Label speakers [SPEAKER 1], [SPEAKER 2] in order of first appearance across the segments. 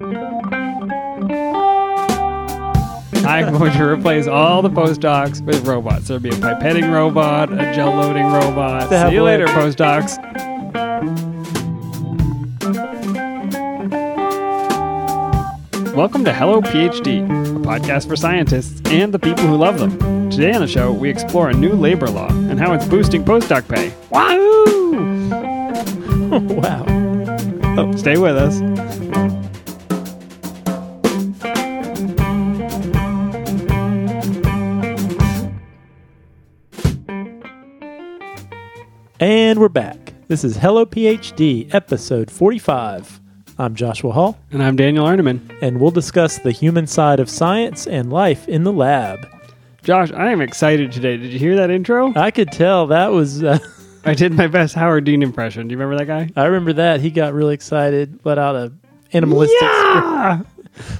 [SPEAKER 1] I'm going to replace all the postdocs with robots. There'll be a pipetting robot, a gel loading robot. See you later, postdocs. Welcome to Hello PhD, a podcast for scientists and the people who love them. Today on the show, we explore a new labor law and how it's boosting postdoc pay. Wahoo!
[SPEAKER 2] wow.
[SPEAKER 1] Oh, stay with us.
[SPEAKER 2] We're back. This is Hello PhD, episode 45. I'm Joshua Hall,
[SPEAKER 1] And I'm Daniel Arneman.
[SPEAKER 2] and we'll discuss the human side of science and life in the lab.
[SPEAKER 1] Josh, I am excited today. Did you hear that intro?
[SPEAKER 2] I could tell that was, uh,
[SPEAKER 1] I did my best Howard Dean impression. Do you remember that guy?
[SPEAKER 2] I remember that. He got really excited, let out a animalistic.
[SPEAKER 1] Yeah!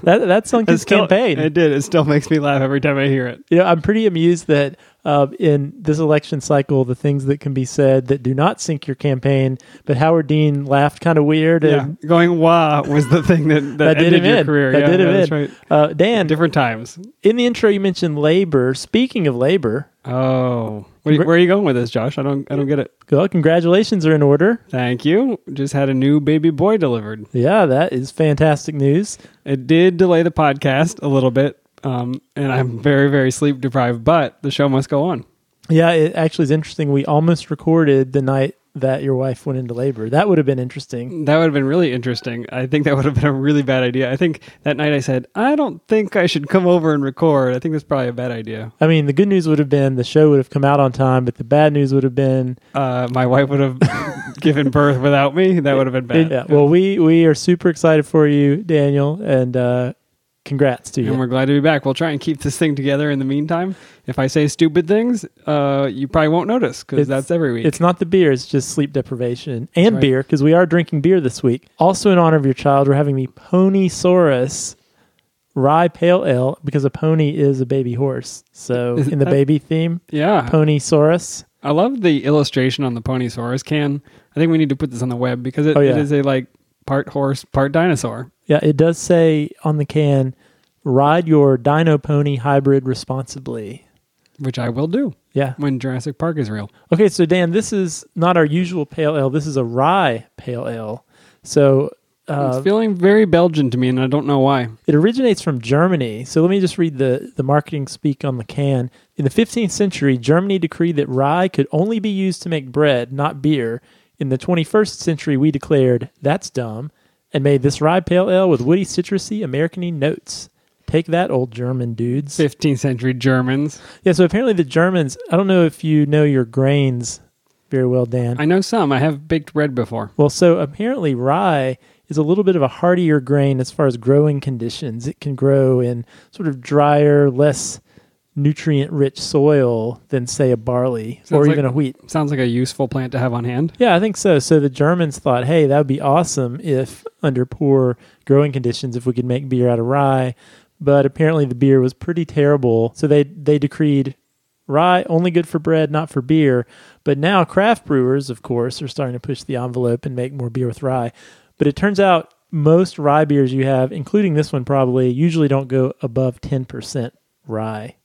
[SPEAKER 2] That, that sung
[SPEAKER 1] It
[SPEAKER 2] his
[SPEAKER 1] still-
[SPEAKER 2] campaign.
[SPEAKER 1] It did. It still makes me laugh every time I hear it.
[SPEAKER 2] You know, I'm pretty amused that uh, in this election cycle, the things that can be said that do not sink your campaign, but Howard Dean laughed kind of weird.
[SPEAKER 1] Yeah,
[SPEAKER 2] And
[SPEAKER 1] going wah was the thing that that,
[SPEAKER 2] That did
[SPEAKER 1] ended
[SPEAKER 2] him
[SPEAKER 1] your
[SPEAKER 2] in.
[SPEAKER 1] career.
[SPEAKER 2] That
[SPEAKER 1] yeah,
[SPEAKER 2] did
[SPEAKER 1] yeah, that's
[SPEAKER 2] in.
[SPEAKER 1] right.
[SPEAKER 2] uh, Dan,
[SPEAKER 1] Different times.
[SPEAKER 2] in the intro, you mentioned labor. Speaking of labor,
[SPEAKER 1] Oh, where, where are you going with this, Josh? I don't I don't get it.
[SPEAKER 2] well, congratulations are in order.
[SPEAKER 1] Thank you. Just had a new baby boy delivered.
[SPEAKER 2] Yeah, that is fantastic news.
[SPEAKER 1] It did delay the podcast a little bit, um, and I'm very very sleep deprived. But the show must go on.
[SPEAKER 2] Yeah, it actually is interesting. We almost recorded the night that your wife went into labor. That would have been interesting.
[SPEAKER 1] That would have been really interesting. I think that would have been a really bad idea. I think that night I said, I don't think I should come over and record. I think that's probably a bad idea.
[SPEAKER 2] I mean, the good news would have been the show would have come out on time, but the bad news would have been
[SPEAKER 1] Uh, my wife would have given birth without me. That would have been bad.
[SPEAKER 2] Yeah. Well, we we are super excited for you, Daniel, and uh, congrats to you.
[SPEAKER 1] And we're glad to be back. We'll try and keep this thing together in the meantime. If I say stupid things, uh, you probably won't notice because that's every week.
[SPEAKER 2] It's not the beer; it's just sleep deprivation and
[SPEAKER 1] right.
[SPEAKER 2] beer because we are drinking beer this week. Also, in honor of your child, we're having the Ponysaurus Rye Pale Ale because a pony is a baby horse. So,
[SPEAKER 1] Is
[SPEAKER 2] in the
[SPEAKER 1] that-
[SPEAKER 2] baby theme,
[SPEAKER 1] yeah.
[SPEAKER 2] Ponysaurus.
[SPEAKER 1] I love the illustration on the Ponysaurus can. I think we need to put this on the web because it,
[SPEAKER 2] Oh, yeah.
[SPEAKER 1] it is a like part horse, part dinosaur.
[SPEAKER 2] Yeah, it does say on the can, "Ride your Dino Pony hybrid responsibly."
[SPEAKER 1] Which I will do
[SPEAKER 2] Yeah.
[SPEAKER 1] when Jurassic Park is real.
[SPEAKER 2] Okay, so Dan, this is not our usual pale ale. This is a rye pale ale. So uh,
[SPEAKER 1] it's feeling very Belgian to me, and I don't know why.
[SPEAKER 2] it originates from Germany. So let me just read the, the marketing speak on the can. In the 15th century, Germany decreed that rye could only be used to make bread, not beer. In the 21st century, we declared, that's dumb, and made this rye pale ale with woody, citrusy, Americany notes. Take that, old German dudes.
[SPEAKER 1] 15th century Germans.
[SPEAKER 2] Yeah, so apparently the Germans, I don't know if you know your grains very well, Dan.
[SPEAKER 1] I know some. I have baked bread before.
[SPEAKER 2] Well, so apparently rye is a little bit of a hardier grain as far as growing conditions. It can grow in sort of drier, less nutrient rich soil than say a barley or
[SPEAKER 1] Sounds like-
[SPEAKER 2] even a wheat.
[SPEAKER 1] Sounds like a useful plant to have on hand.
[SPEAKER 2] Yeah, I think so. So the Germans thought, hey, that would be awesome if under poor growing conditions if we could make beer out of rye. But apparently the beer was pretty terrible. So they they decreed rye only good for bread, not for beer. But now craft brewers, of course, are starting to push the envelope and make more beer with rye. But it turns out most rye beers you have, including this one probably, usually don't go above 10% rye.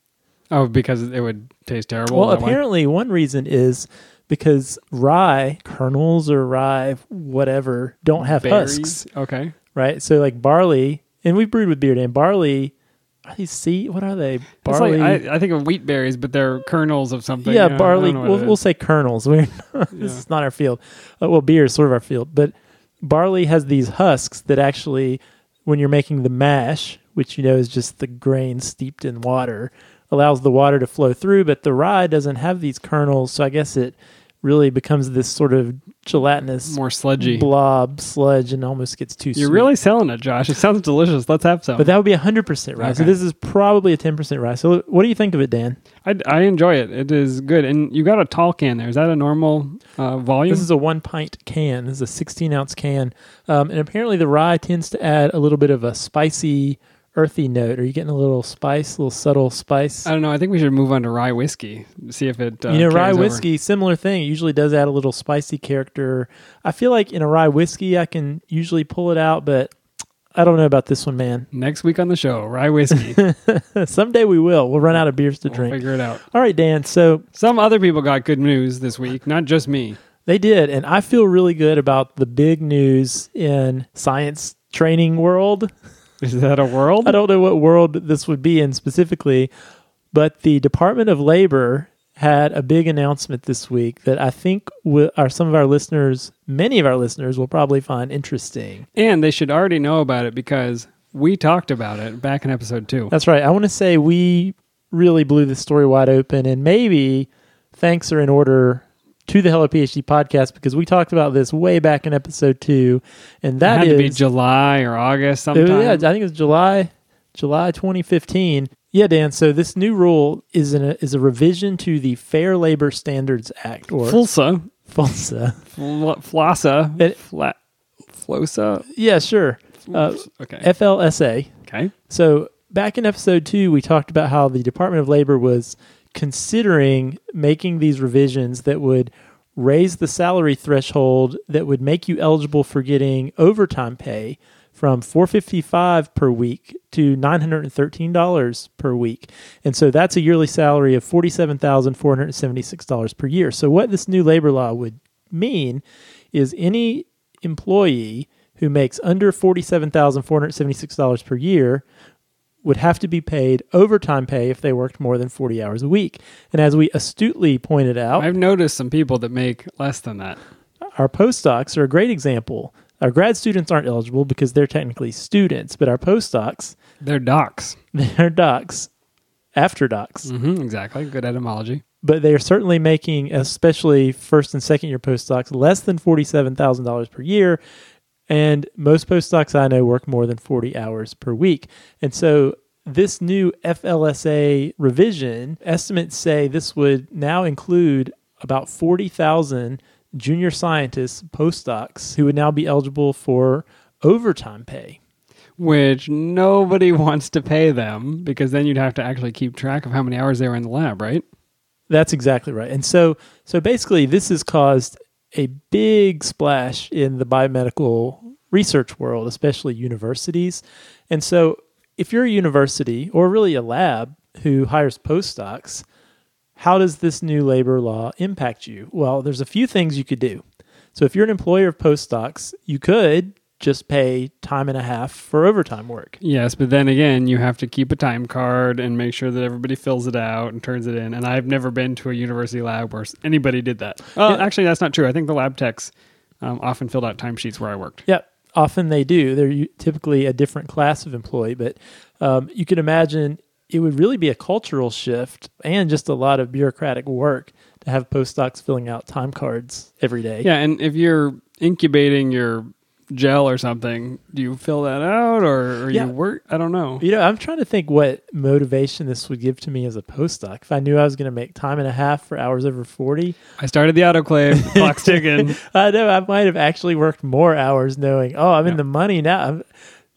[SPEAKER 1] Oh, because it would taste terrible.
[SPEAKER 2] Well, apparently, one reason is because rye kernels or rye whatever don't have
[SPEAKER 1] Berries.
[SPEAKER 2] husks,
[SPEAKER 1] Okay.
[SPEAKER 2] right? So like barley, and we've brewed with beer and barley. Are these seed? What are they? Barley.
[SPEAKER 1] like, I, I think of wheat berries, but they're kernels of something.
[SPEAKER 2] yeah,
[SPEAKER 1] I don't
[SPEAKER 2] barley. We'll, we'll say kernels. We're this
[SPEAKER 1] Yeah.
[SPEAKER 2] is not our field. Uh, well, beer is sort of our field, but barley has these husks that actually, when you're making the mash, which you know is just the grain steeped in water, allows the water to flow through. But the rye doesn't have these kernels, so I guess it really becomes this sort of gelatinous
[SPEAKER 1] more sludgy.
[SPEAKER 2] blob sludge and almost gets too
[SPEAKER 1] You're
[SPEAKER 2] sweet.
[SPEAKER 1] really selling it, Josh. It sounds delicious. Let's have some.
[SPEAKER 2] But that would be 100% rye. So this is probably a 10% rye. So what do you think of it, Dan?
[SPEAKER 1] I, I enjoy it. It is good. And you got a tall can there. Is that a normal uh, volume?
[SPEAKER 2] This is a one pint can. This is a 16 ounce can. Um, and apparently the rye tends to add a little bit of a spicy, earthy note. Are you getting a little spice, a little subtle spice?
[SPEAKER 1] I don't know. I think we should move on to rye whiskey. See if it. Uh,
[SPEAKER 2] you know, rye
[SPEAKER 1] carries over.
[SPEAKER 2] whiskey, similar thing. It usually does add a little spicy character. I feel like in a rye whiskey, I can usually pull it out, but I don't know about this one, man.
[SPEAKER 1] Next week on the show, rye whiskey.
[SPEAKER 2] Someday we will. We'll run out of beers to
[SPEAKER 1] we'll
[SPEAKER 2] drink.
[SPEAKER 1] figure it out.
[SPEAKER 2] All right, Dan. So
[SPEAKER 1] Some other people got good news this week, not just me.
[SPEAKER 2] they did, and I feel really good about the big news in science training world.
[SPEAKER 1] Is that a world?
[SPEAKER 2] I don't know what world this would be in specifically, but the Department of Labor had a big announcement this week that I think wi- are some of our listeners, many of our listeners, will probably find interesting.
[SPEAKER 1] And they should already know about it because we talked about it back in episode two.
[SPEAKER 2] That's right. I want to say we really blew this story wide open, and maybe thanks are in order to the Hello PhD podcast because we talked about this way back in episode two, and that
[SPEAKER 1] had
[SPEAKER 2] is
[SPEAKER 1] to be July or August sometime.
[SPEAKER 2] yeah, I think it was July, July 2015. Yeah, Dan. So this new rule is an, is a revision to the Fair Labor Standards Act, or FLSA.
[SPEAKER 1] Fl- Flossa,
[SPEAKER 2] It-
[SPEAKER 1] Fla- Flosa.
[SPEAKER 2] Yeah, sure. Uh,
[SPEAKER 1] okay.
[SPEAKER 2] FLSA.
[SPEAKER 1] okay.
[SPEAKER 2] So back in episode two, we talked about how the Department of Labor was considering making these revisions that would raise the salary threshold that would make you eligible for getting overtime pay from 455 per week to $913 per week. And so that's a yearly salary of $47,476 per year. So what this new labor law would mean is any employee who makes under $47,476 per year would have to be paid overtime pay if they worked more than 40 hours a week. And as we astutely pointed out,
[SPEAKER 1] I've noticed some people that make less than that.
[SPEAKER 2] our postdocs are a great example. Our grad students aren't eligible because they're technically students, but our postdocs,
[SPEAKER 1] They're docs.
[SPEAKER 2] they're docs, after docs.
[SPEAKER 1] hmm exactly. Good etymology.
[SPEAKER 2] But they are certainly making, especially first and second year postdocs, less than $47,000 per year. And most postdocs I know work more than 40 hours per week. And so this new FLSA revision, estimates say this would now include about 40,000 junior scientists, postdocs, who would now be eligible for overtime pay.
[SPEAKER 1] Which nobody wants to pay them because then you'd have to actually keep track of how many hours they were in the lab, right?
[SPEAKER 2] That's exactly right. And so so basically this has caused a big splash in the biomedical research world, especially universities. And so if you're a university or really a lab who hires postdocs, how does this new labor law impact you? Well, there's a few things you could do. So if you're an employer of postdocs, you could just pay time and a half for overtime work.
[SPEAKER 1] Yes, but then again, you have to keep a time card and make sure that everybody fills it out and turns it in. And I've never been to a university lab where anybody did that. Well,
[SPEAKER 2] Yeah.
[SPEAKER 1] actually, that's not true. I think the lab techs um, often filled out timesheets where I worked.
[SPEAKER 2] Yeah, often they do. They're typically a different class of employee, but um, you can imagine it would really be a cultural shift and just a lot of bureaucratic work to have postdocs filling out time cards every day.
[SPEAKER 1] Yeah, and if you're incubating your gel or something, do you fill that out or, or
[SPEAKER 2] Yeah.
[SPEAKER 1] you work? I don't know.
[SPEAKER 2] You know, I'm trying to think what motivation this would give to me as a postdoc. If I knew I was going to make time and a half for hours over 40,
[SPEAKER 1] I started the autoclave, clock's ticking.
[SPEAKER 2] I know I might have actually worked more hours knowing, oh, I'm in the money now. I'm-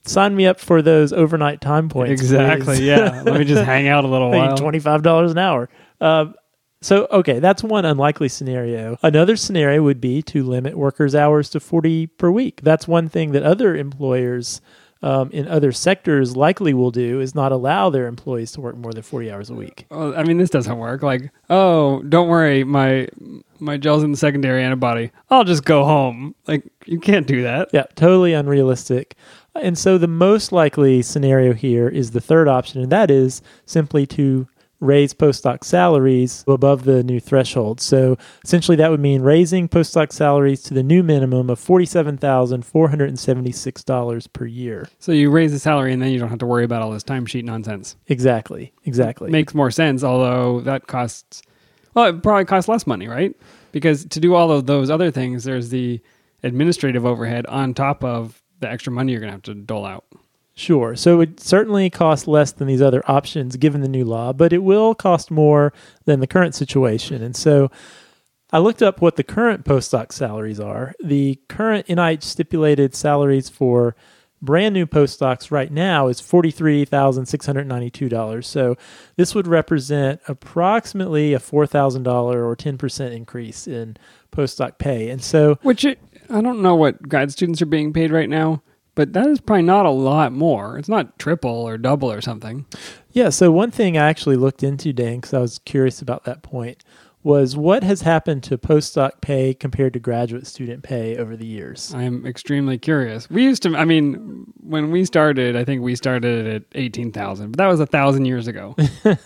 [SPEAKER 2] Sign me up for those overnight time points.
[SPEAKER 1] exactly. Yeah. Let me just hang out a little while.
[SPEAKER 2] Twenty five dollars an hour. Um, so okay, that's one unlikely scenario. Another scenario would be to limit workers' hours to forty per week. That's one thing that other employers um, in other sectors likely will do is not allow their employees to work more than forty hours a week.
[SPEAKER 1] Well, I mean, this doesn't work. Like, oh, don't worry, my my gel's in the secondary antibody. I'll just go home. Like, you can't do that.
[SPEAKER 2] Yeah, totally unrealistic. And so the most likely scenario here is the third option, and that is simply to raise postdoc salaries above the new threshold. So essentially, that would mean raising postdoc salaries to the new minimum of forty-seven thousand four hundred and seventy-six dollars per year.
[SPEAKER 1] So you raise the salary, and then you don't have to worry about all this timesheet nonsense.
[SPEAKER 2] Exactly. Exactly.
[SPEAKER 1] Makes more sense, although that costs. Well, it probably costs less money, right? Because to do all of those other things, there's the administrative overhead on top of the extra money you're going to have to dole out.
[SPEAKER 2] Sure. So it certainly cost less than these other options given the new law, but it will cost more than the current situation. And so I looked up what the current postdoc salaries are. The current NIH stipulated salaries for brand new postdocs right now is $43,692. So this would represent approximately a $4,000 or 10% increase in postdoc pay. And so
[SPEAKER 1] Which it, I don't know what grad students are being paid right now, but that is probably not a lot more. It's not triple or double or something.
[SPEAKER 2] Yeah. So one thing I actually looked into, Dan, because I was curious about that point, was what has happened to postdoc pay compared to graduate student pay over the years.
[SPEAKER 1] I am extremely curious. We used to, I mean, when we started, I think we started at 18,000, but that was a thousand years ago.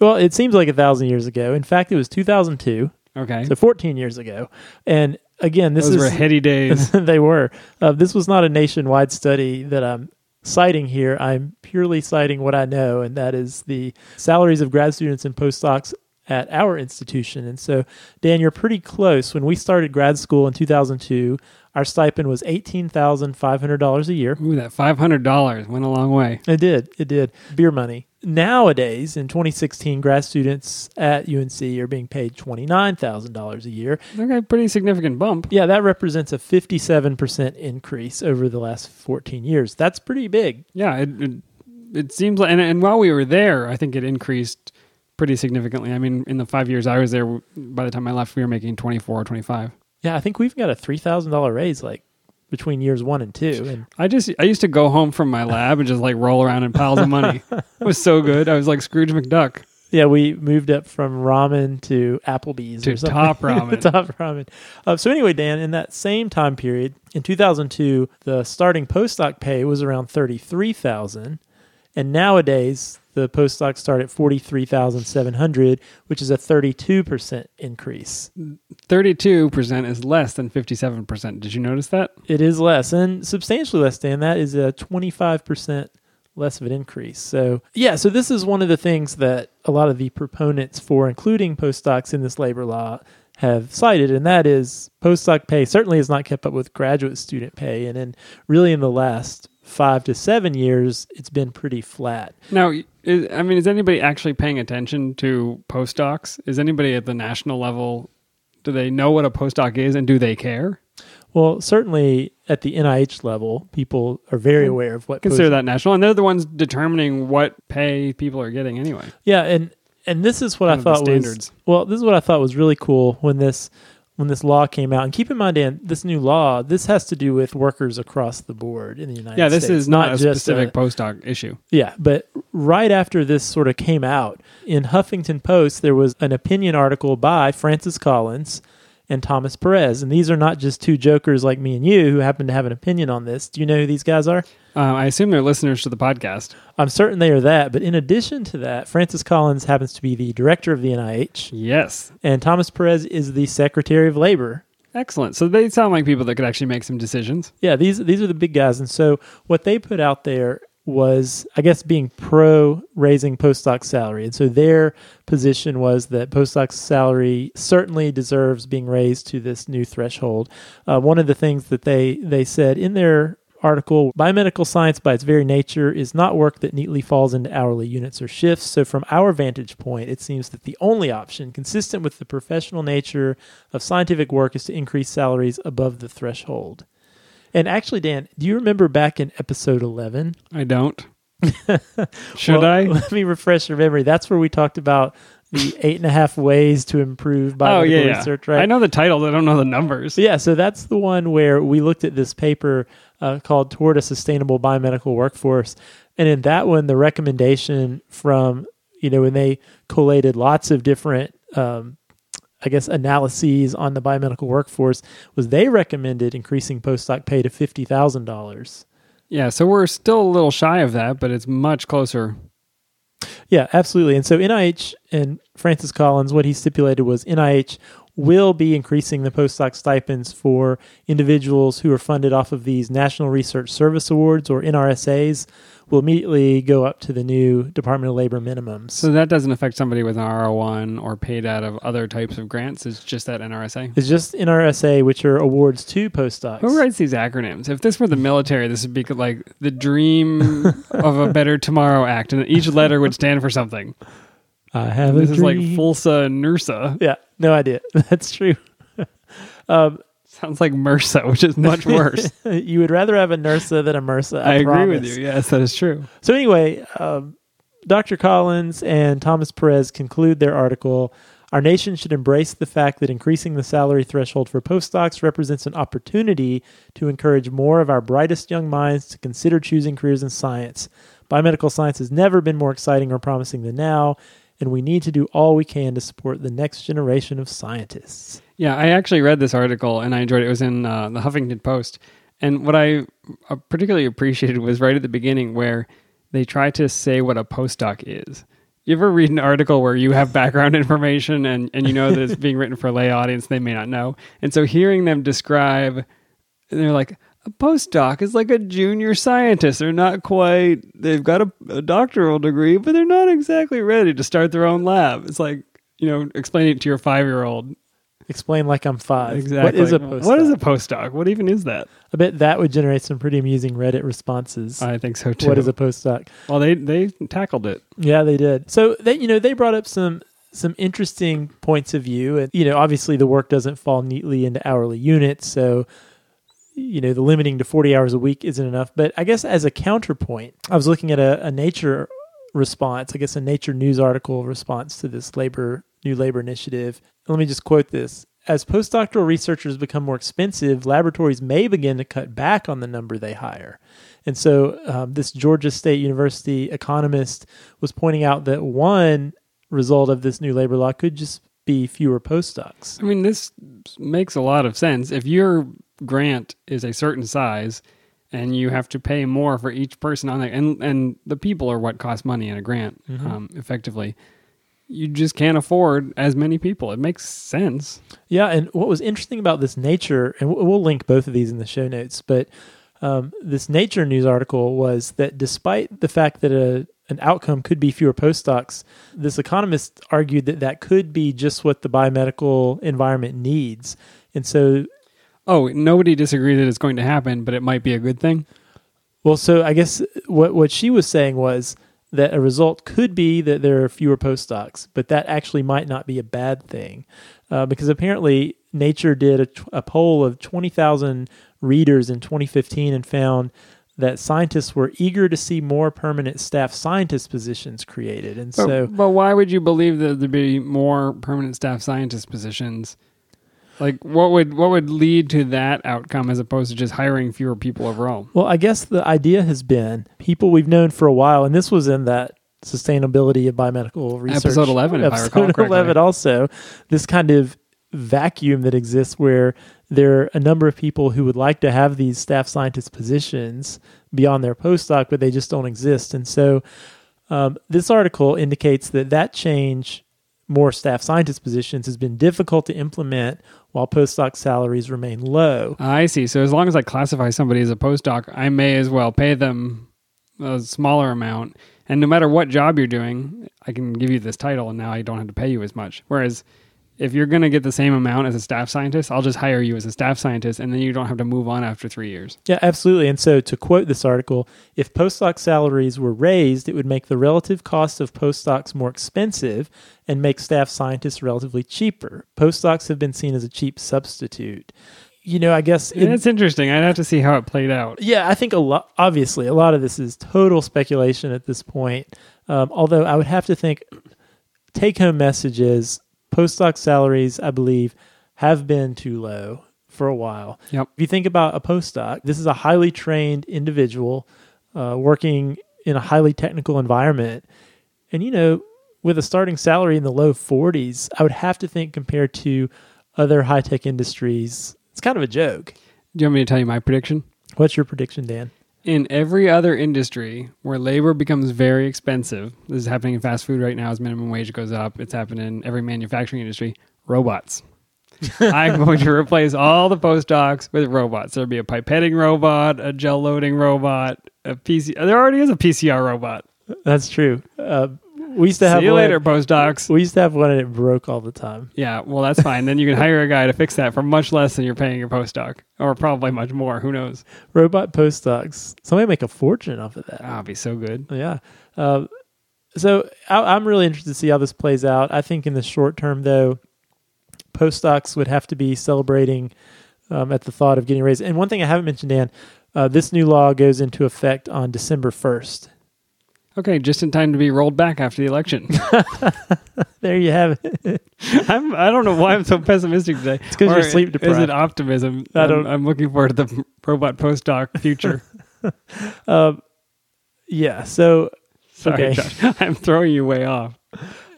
[SPEAKER 2] Well, it seems like a thousand years ago. In fact, it was 2002,
[SPEAKER 1] Okay.
[SPEAKER 2] so 14 years ago. And again, this
[SPEAKER 1] Those were
[SPEAKER 2] is
[SPEAKER 1] heady days.
[SPEAKER 2] they were. Uh, this was not a nationwide study that I'm citing here. I'm purely citing what I know, and that is the salaries of grad students and postdocs at our institution. And so, Dan, you're pretty close. When we started grad school in 2002, our stipend was $18,500 a year.
[SPEAKER 1] Ooh, that $500 went a long way.
[SPEAKER 2] It did. It did. Beer money. Nowadays, in 2016, grad students at UNC are being paid $29,000 a year.
[SPEAKER 1] Okay, pretty significant bump.
[SPEAKER 2] Yeah, that represents a 57% increase over the last 14 years. That's pretty big.
[SPEAKER 1] Yeah, it, it, it seems like, and, and while we were there, I think it increased pretty significantly. I mean, in the five years I was there, by the time I left, we were making 24 or 25.
[SPEAKER 2] Yeah, I think we've got a $3,000 raise like between years 1 and 2 and
[SPEAKER 1] I just I used to go home from my lab and just like roll around in piles of money. it was so good. I was like Scrooge McDuck
[SPEAKER 2] yeah, we moved up from ramen to Applebee's
[SPEAKER 1] to top ramen.
[SPEAKER 2] top ramen. Uh, so anyway, Dan, in that same time period, in 2002, the starting postdoc pay was around 33,000, and nowadays the postdocs start at 43,700, which is a 32% increase.
[SPEAKER 1] Thirty-two percent is less than fifty-seven percent. Did you notice that?
[SPEAKER 2] It is less and substantially less, Dan. That is a 25% less of an increase. So, yeah, so this is one of the things that a lot of the proponents for including postdocs in this labor law have cited, and that is postdoc pay certainly has not kept up with graduate student pay. And in really in the last five to seven years, it's been pretty flat.
[SPEAKER 1] Now, is, I mean, is anybody actually paying attention to postdocs? Is anybody at the national level? Do they know what a postdoc is, and do they care?
[SPEAKER 2] Well, certainly at the NIH level, people are very aware of what
[SPEAKER 1] Consider
[SPEAKER 2] post-
[SPEAKER 1] that national, and they're the ones determining what pay people are getting anyway.
[SPEAKER 2] Yeah, and and this is what
[SPEAKER 1] One
[SPEAKER 2] I thought was well. This is what I thought was really cool when this when this law came out. And keep in mind, Dan, this new law this has to do with workers across the board in the United States.
[SPEAKER 1] Yeah, this
[SPEAKER 2] States.
[SPEAKER 1] is not, a
[SPEAKER 2] just
[SPEAKER 1] specific postdoc issue.
[SPEAKER 2] yeah, but right after this sort of came out in Huffington Post, there was an opinion article by Francis Collins and Thomas Perez, and these are not just two jokers like me and you who happen to have an opinion on this. Do you know who these guys are?
[SPEAKER 1] Uh, I assume they're listeners to the podcast.
[SPEAKER 2] I'm certain they are that, but in addition to that, Francis Collins happens to be the director of the NIH,
[SPEAKER 1] Yes.
[SPEAKER 2] and Thomas Perez is the Secretary of Labor.
[SPEAKER 1] Excellent. So they sound like people that could actually make some decisions.
[SPEAKER 2] Yeah, these these are the big guys, and so what they put out there was, I guess, being pro raising postdoc salary, and so their position was that postdoc salary certainly deserves being raised to this new threshold. Uh, one of the things that they they said in their article biomedical science by its very nature is not work that neatly falls into hourly units or shifts. So from our vantage point it seems that the only option consistent with the professional nature of scientific work is to increase salaries above the threshold and actually dan do you remember back in episode 11
[SPEAKER 1] I don't. Should
[SPEAKER 2] Well,
[SPEAKER 1] I?
[SPEAKER 2] let me refresh your memory that's where we talked about the eight and a half ways to improve biomedical
[SPEAKER 1] Oh, yeah, yeah.
[SPEAKER 2] research right
[SPEAKER 1] I know the titles. I don't know the numbers.
[SPEAKER 2] yeah, so that's the one where we looked at this paper uh, called Toward a Sustainable Biomedical Workforce. And in that one, the recommendation from, you know, when they collated lots of different, um, I guess, analyses on the biomedical workforce, was they recommended increasing postdoc pay to $50,000.
[SPEAKER 1] Yeah, so we're still a little shy of that, but it's much closer.
[SPEAKER 2] Yeah, absolutely. And so NIH and Francis Collins, what he stipulated was NIH will be increasing the postdoc stipends for individuals who are funded off of these National Research Service Awards or NRSAs will immediately go up to the new Department of Labor minimums.
[SPEAKER 1] So that doesn't affect somebody with an R01 or paid out of other types of grants. It's just that NRSA.
[SPEAKER 2] it's just NRSA, which are awards to postdocs.
[SPEAKER 1] Who writes these acronyms? If this were the military, this would be like the Dream of a Better Tomorrow Act, and each letter would stand for something.
[SPEAKER 2] I have
[SPEAKER 1] This is like. FULSA and NURSA.
[SPEAKER 2] Yeah, no idea. That's true. um,
[SPEAKER 1] Sounds like MRSA, which is much worse.
[SPEAKER 2] you would rather have a NERSA than a MRSA. I,
[SPEAKER 1] I, agree with you. Yes, that is true.
[SPEAKER 2] So anyway, um, Dr. Collins and Thomas Perez conclude their article. Our nation should embrace the fact that increasing the salary threshold for postdocs represents an opportunity to encourage more of our brightest young minds to consider choosing careers in science. Biomedical science has never been more exciting or promising than now, and we need to do all we can to support the next generation of scientists.
[SPEAKER 1] Yeah, I actually read this article and I enjoyed it. It was in uh, the Huffington Post. And what I uh, particularly appreciated was right at the beginning where they try to say what a postdoc is. You ever read an article where you have background information and, and you know that it's being written for a lay audience they may not know? And so hearing them describe, they're like, a postdoc is like a junior scientist. They're not quite, they've got a, a doctoral degree, but they're not exactly ready to start their own lab. It's like, you know, explaining it to your five year old.
[SPEAKER 2] Explain like I'm five.
[SPEAKER 1] Exactly.
[SPEAKER 2] What is a postdoc?
[SPEAKER 1] What is a postdoc? What even is that?
[SPEAKER 2] I bet that would generate some pretty amusing Reddit responses.
[SPEAKER 1] I think so too.
[SPEAKER 2] What is a postdoc?
[SPEAKER 1] Well, they they tackled it.
[SPEAKER 2] Yeah, they did. So they, you know, they brought up some some interesting points of view, and you know, obviously the work doesn't fall neatly into hourly units, so you know, the limiting to forty hours a week isn't enough. But I guess as a counterpoint, I was looking at a, a Nature response, I guess a Nature news article response to this labor new labor initiative. Let me just quote this. As postdoctoral researchers become more expensive, laboratories may begin to cut back on the number they hire. And so, um, this Georgia State University economist was pointing out that one result of this new labor law could just be fewer postdocs.
[SPEAKER 1] I mean, this makes a lot of sense. If your grant is a certain size and you have to pay more for each person on it, and, and the people are what cost money in a grant,
[SPEAKER 2] Mhm.
[SPEAKER 1] um, effectively, you just can't afford as many people. It makes sense.
[SPEAKER 2] Yeah, and what was interesting about this Nature, and we'll we'll link both of these in the show notes, but um, this Nature news article was that despite the fact that a an outcome could be fewer postdocs, this economist argued that that could be just what the biomedical environment needs, and so
[SPEAKER 1] Oh, nobody disagrees that it's going to happen, but it might be a good thing.
[SPEAKER 2] Well, so I guess what what she was saying was that a result could be that there are fewer postdocs, but that actually might not be a bad thing, uh, because apparently Nature did a poll of twenty thousand readers in 2015 and found that scientists were eager to see more permanent staff scientist positions created, and
[SPEAKER 1] But,
[SPEAKER 2] so
[SPEAKER 1] but why would you believe that there'd be more permanent staff scientist positions? Like, what would what would lead to that outcome as opposed to just hiring fewer people overall?
[SPEAKER 2] Well, I guess the idea has been people we've known for a while, and this was in that sustainability of biomedical research
[SPEAKER 1] Episode 11, if I
[SPEAKER 2] episode. 11 also this kind of vacuum that exists where there are a number of people who would like to have these staff scientist positions beyond their postdoc, but they just don't exist. And so um, this article indicates that that change, more staff scientist positions, has been difficult to implement while postdoc salaries remain low.
[SPEAKER 1] I see. So as long as I classify somebody as a postdoc, I may as well pay them a smaller amount. And no matter what job you're doing, I can give you this title, and now I don't have to pay you as much. Whereas if you're going to get the same amount as a staff scientist, I'll just hire you as a staff scientist, and then you don't have to move on after three years.
[SPEAKER 2] Yeah, absolutely. And so, to quote this article, if postdoc salaries were raised, it would make the relative cost of postdocs more expensive and make staff scientists relatively cheaper. Postdocs have been seen as a cheap substitute. You know, I guess.
[SPEAKER 1] And it's interesting. I'd have to see how it played out.
[SPEAKER 2] yeah, I think a lot. Obviously, a lot of this is total speculation at this point. Um, although I would have to think, take home message is postdoc salaries. I believe have been too low for a while.
[SPEAKER 1] Yep.
[SPEAKER 2] If you think about a postdoc, this is a highly trained individual uh, working in a highly technical environment, and you know, with a starting salary in the low forties, I would have to think compared to other high tech industries, it's kind of a joke.
[SPEAKER 1] Do you want me to tell you my prediction?
[SPEAKER 2] What's your prediction, Dan?
[SPEAKER 1] In every other industry where labor becomes very expensive, this is happening in fast food right now as minimum wage goes up. It's happening in every manufacturing industry. Robots. I'm going to replace all the postdocs with robots. There'll be a pipetting robot, a gel loading robot, a PC. There already is a PCR robot.
[SPEAKER 2] That's true. Uh, we used to have
[SPEAKER 1] See you
[SPEAKER 2] one,
[SPEAKER 1] later, postdocs.
[SPEAKER 2] We used to have one, and it broke all the time.
[SPEAKER 1] Yeah, well, that's fine. then you can hire a guy to fix that for much less than you're paying your postdoc, or probably much more. Who knows?
[SPEAKER 2] Robot postdocs. Somebody make a fortune off of that.
[SPEAKER 1] Ah, it'd be so good.
[SPEAKER 2] Yeah. Uh, so I, I'm really interested to see how this plays out. I think in the short term, though, postdocs would have to be celebrating um, at the thought of getting raised. And one thing I haven't mentioned, Dan, uh, this new law goes into effect on December 1st.
[SPEAKER 1] Okay, just in time to be rolled back after the election.
[SPEAKER 2] There you have it.
[SPEAKER 1] I'm, I don't know why I'm so pessimistic today. It's
[SPEAKER 2] because you're sleep deprived.
[SPEAKER 1] Is it optimism?
[SPEAKER 2] I don't-
[SPEAKER 1] I'm, I'm looking forward to the robot postdoc future.
[SPEAKER 2] Um, yeah. So
[SPEAKER 1] Sorry,
[SPEAKER 2] Okay.
[SPEAKER 1] Josh. I'm throwing you way off.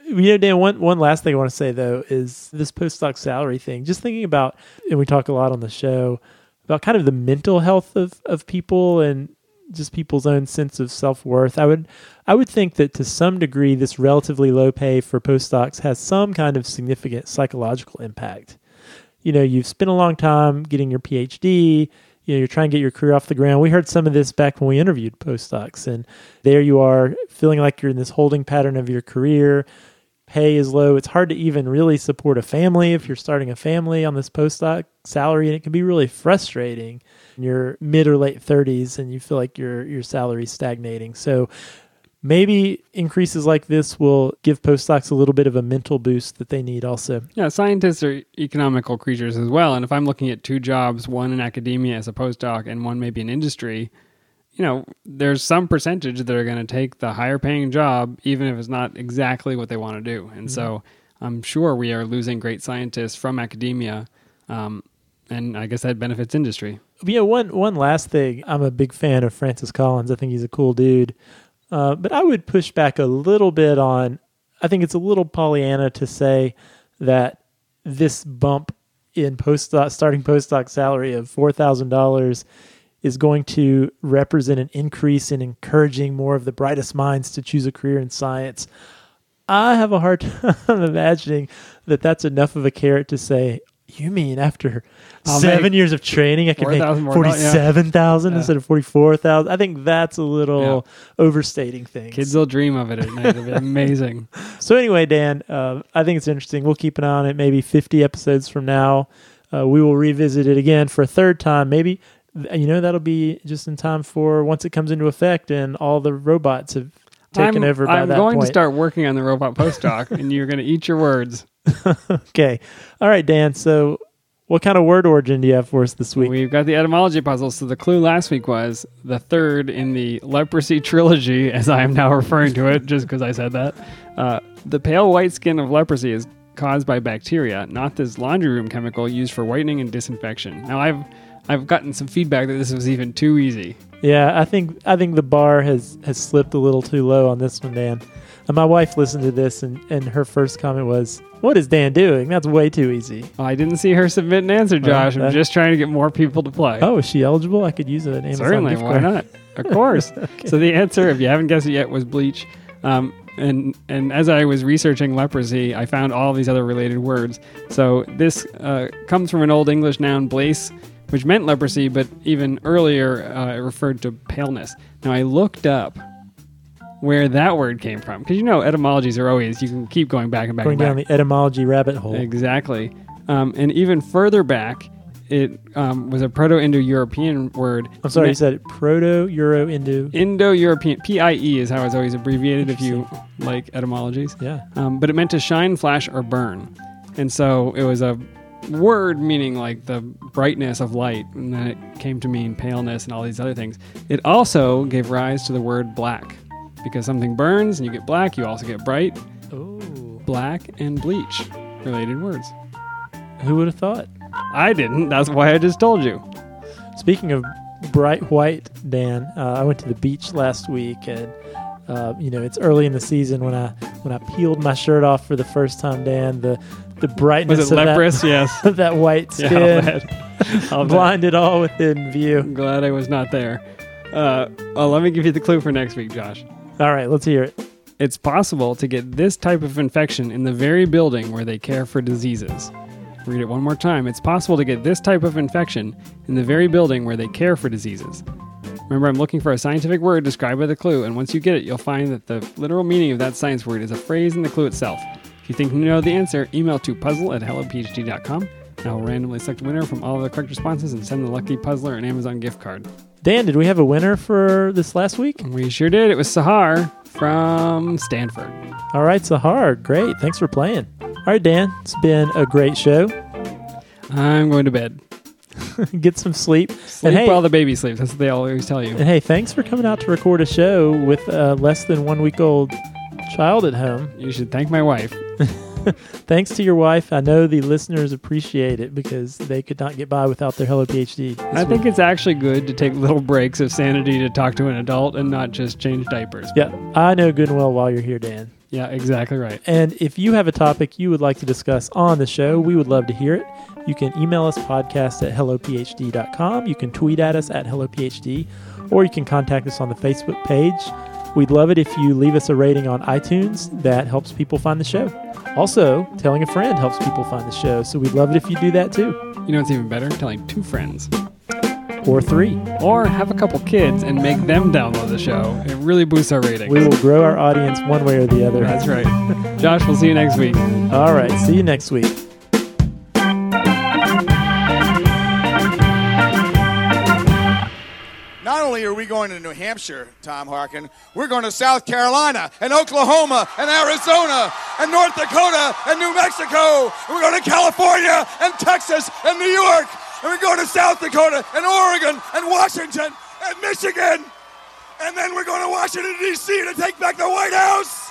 [SPEAKER 2] You know, Dan, one, one last thing I want to say, though, is this postdoc salary thing. Just thinking about, and we talk a lot on the show about kind of the mental health of, of people and just people's own sense of self worth. I would, I would think that to some degree, this relatively low pay for postdocs has some kind of significant psychological impact. You know, you've spent a long time getting your PhD. You know, you're trying to get your career off the ground. We heard some of this back when we interviewed postdocs, and there you are feeling like you're in this holding pattern of your career pay is low. It's hard to even really support a family if you're starting a family on this postdoc salary, and it can be really frustrating. in your mid or late 30s, and you feel like your your salary's stagnating. So maybe increases like this will give postdocs a little bit of a mental boost that they need. Also,
[SPEAKER 1] Yeah, scientists are economical creatures as well. And if I'm looking at two jobs, one in academia as a postdoc and one maybe in industry, you know, there's some percentage that are going to take the higher paying job, even if it's not exactly what they want to do. And so I'm sure we are losing great scientists from academia. Um, and I guess that benefits industry.
[SPEAKER 2] Yeah, one one last thing. I'm a big fan of Francis Collins. I think he's a cool dude. Uh, but I would push back a little bit on. I think it's a little Pollyanna to say that this bump in postdoc starting postdoc salary of four thousand dollars is going to represent an increase in encouraging more of the brightest minds to choose a career in science. I have a hard time imagining that that's enough of a carrot to say, you mean after
[SPEAKER 1] I'll
[SPEAKER 2] seven years of training, I can make
[SPEAKER 1] 4,000 more dollars, yeah.
[SPEAKER 2] forty-seven thousand
[SPEAKER 1] Yeah.
[SPEAKER 2] instead of forty-four thousand? I think that's a little overstating things.
[SPEAKER 1] Kids will dream of it at night. It'll be amazing.
[SPEAKER 2] So anyway, Dan, uh, I think it's interesting. We'll keep an eye on it. Maybe 50 episodes from now, uh, we will revisit it again for a third time. Maybe you know that'll be just in time for once it comes into effect and all the robots have taken
[SPEAKER 1] I'm,
[SPEAKER 2] over by
[SPEAKER 1] I'm
[SPEAKER 2] that
[SPEAKER 1] going
[SPEAKER 2] point.
[SPEAKER 1] to start working on the robot postdoc, and you're going to eat your words.
[SPEAKER 2] Okay, all right, Dan. So, what kind of word origin do you have for us this week?
[SPEAKER 1] We've got the etymology puzzle. So the clue last week was the third in the leprosy trilogy, as I am now referring to it, just because I said that. Uh, the pale white skin of leprosy is caused by bacteria, not this laundry room chemical used for whitening and disinfection. Now I've I've gotten some feedback that this was even too easy.
[SPEAKER 2] Yeah, I think I think the bar has has slipped a little too low on this one, Dan. And my wife listened to this, and and her first comment was, "What is Dan doing? That's way too easy."
[SPEAKER 1] I didn't see her submit an answer, Josh. I'm just trying to get more people to play.
[SPEAKER 2] Oh, is she eligible? I could use an Amazon
[SPEAKER 1] Certainly, why not? Of course. So the answer, if you haven't guessed it yet, was bleach. Um, and and as I was researching leprosy, I found all these other related words. So this uh, comes from an old English noun, blace, which meant leprosy, but even earlier uh, it referred to paleness. Now I looked up where that word came from because you know etymologies are always you can keep going back and back
[SPEAKER 2] Going
[SPEAKER 1] and back.
[SPEAKER 2] down the etymology rabbit hole.
[SPEAKER 1] Exactly. Um, and even further back, it um, was a Proto-Indo-European word.
[SPEAKER 2] I'm sorry, you said Proto Euro Indo.
[SPEAKER 1] Indo-European PIE is how it's always abbreviated if you like etymologies.
[SPEAKER 2] Yeah.
[SPEAKER 1] Um, but it meant to shine, flash, or burn, and so it was a word meaning like the brightness of light, and then it came to mean paleness and all these other things. It also gave rise to the word black, because something burns and you get black, you also get bright.
[SPEAKER 2] Oh.
[SPEAKER 1] Black and bleach, related words.
[SPEAKER 2] Who would have thought?
[SPEAKER 1] I didn't. That's why I just told you.
[SPEAKER 2] Speaking of bright white, Dan, uh, I went to the beach last week, and uh, you know it's early in the season when I when I peeled my shirt off for the first time. Dan, the the brightness
[SPEAKER 1] Was it
[SPEAKER 2] of that-
[SPEAKER 1] yes.
[SPEAKER 2] that white
[SPEAKER 1] Yeah,
[SPEAKER 2] skin
[SPEAKER 1] I'll bet. I'll
[SPEAKER 2] blinded all within view.
[SPEAKER 1] I'm glad I was not there. Uh, oh, let me give you the clue for next week, Josh.
[SPEAKER 2] All right, let's hear it.
[SPEAKER 1] It's possible to get this type of infection in the very building where they care for diseases. Read it one more time. It's possible to get this type of infection in the very building where they care for diseases. Remember, I'm looking for a scientific word described by the clue, and once you get it, you'll find that the literal meaning of that science word is a phrase in the clue itself. If you think you know the answer, email to puzzle at hellophd.com, and I'll randomly select a winner from all of the correct responses and send the lucky puzzler an Amazon gift card.
[SPEAKER 2] Dan, did we have a winner for this last week?
[SPEAKER 1] We sure did. It was Sahar from Stanford.
[SPEAKER 2] All right, Sahar, great. Thanks for playing. All right, Dan, it's been a great show.
[SPEAKER 1] I'm going to bed.
[SPEAKER 2] get some sleep.
[SPEAKER 1] Sleep
[SPEAKER 2] and hey,
[SPEAKER 1] while the baby sleeps. That's what they always tell you.
[SPEAKER 2] and hey, thanks for coming out to record a show with a less than one week old child at home.
[SPEAKER 1] You should thank my wife.
[SPEAKER 2] Thanks to your wife. I know the listeners appreciate it because they could not get by without their Hello PhD. this
[SPEAKER 1] I think it's actually good to take little breaks of sanity to talk to an adult and not just change diapers.
[SPEAKER 2] Yeah, I know good and well while you're here, Dan.
[SPEAKER 1] Yeah, exactly right.
[SPEAKER 2] And if you have a topic you would like to discuss on the show, we would love to hear it. You can email us podcast at hellophd.com. You can tweet at us at hellophd, or you can contact us on the Facebook page. We'd love it if you leave us a rating on iTunes. That helps people find the show. Also, telling a friend helps people find the show, so we'd love it if you do that too.
[SPEAKER 1] You know what's even better? Telling two friends.
[SPEAKER 2] Or three.
[SPEAKER 1] Or have a couple kids and make them download the show. It really boosts our ratings.
[SPEAKER 2] We will grow our audience one way or the other.
[SPEAKER 1] That's right. Josh, we'll see you next week.
[SPEAKER 2] All right, see you next week.
[SPEAKER 3] Going to New Hampshire, Tom Harkin, we're going to South Carolina and Oklahoma and Arizona and North Dakota and New Mexico. We're going to California and Texas and New York. And we're going to South Dakota and Oregon and Washington and Michigan. And then we're going to Washington, D.C. to take back the White House.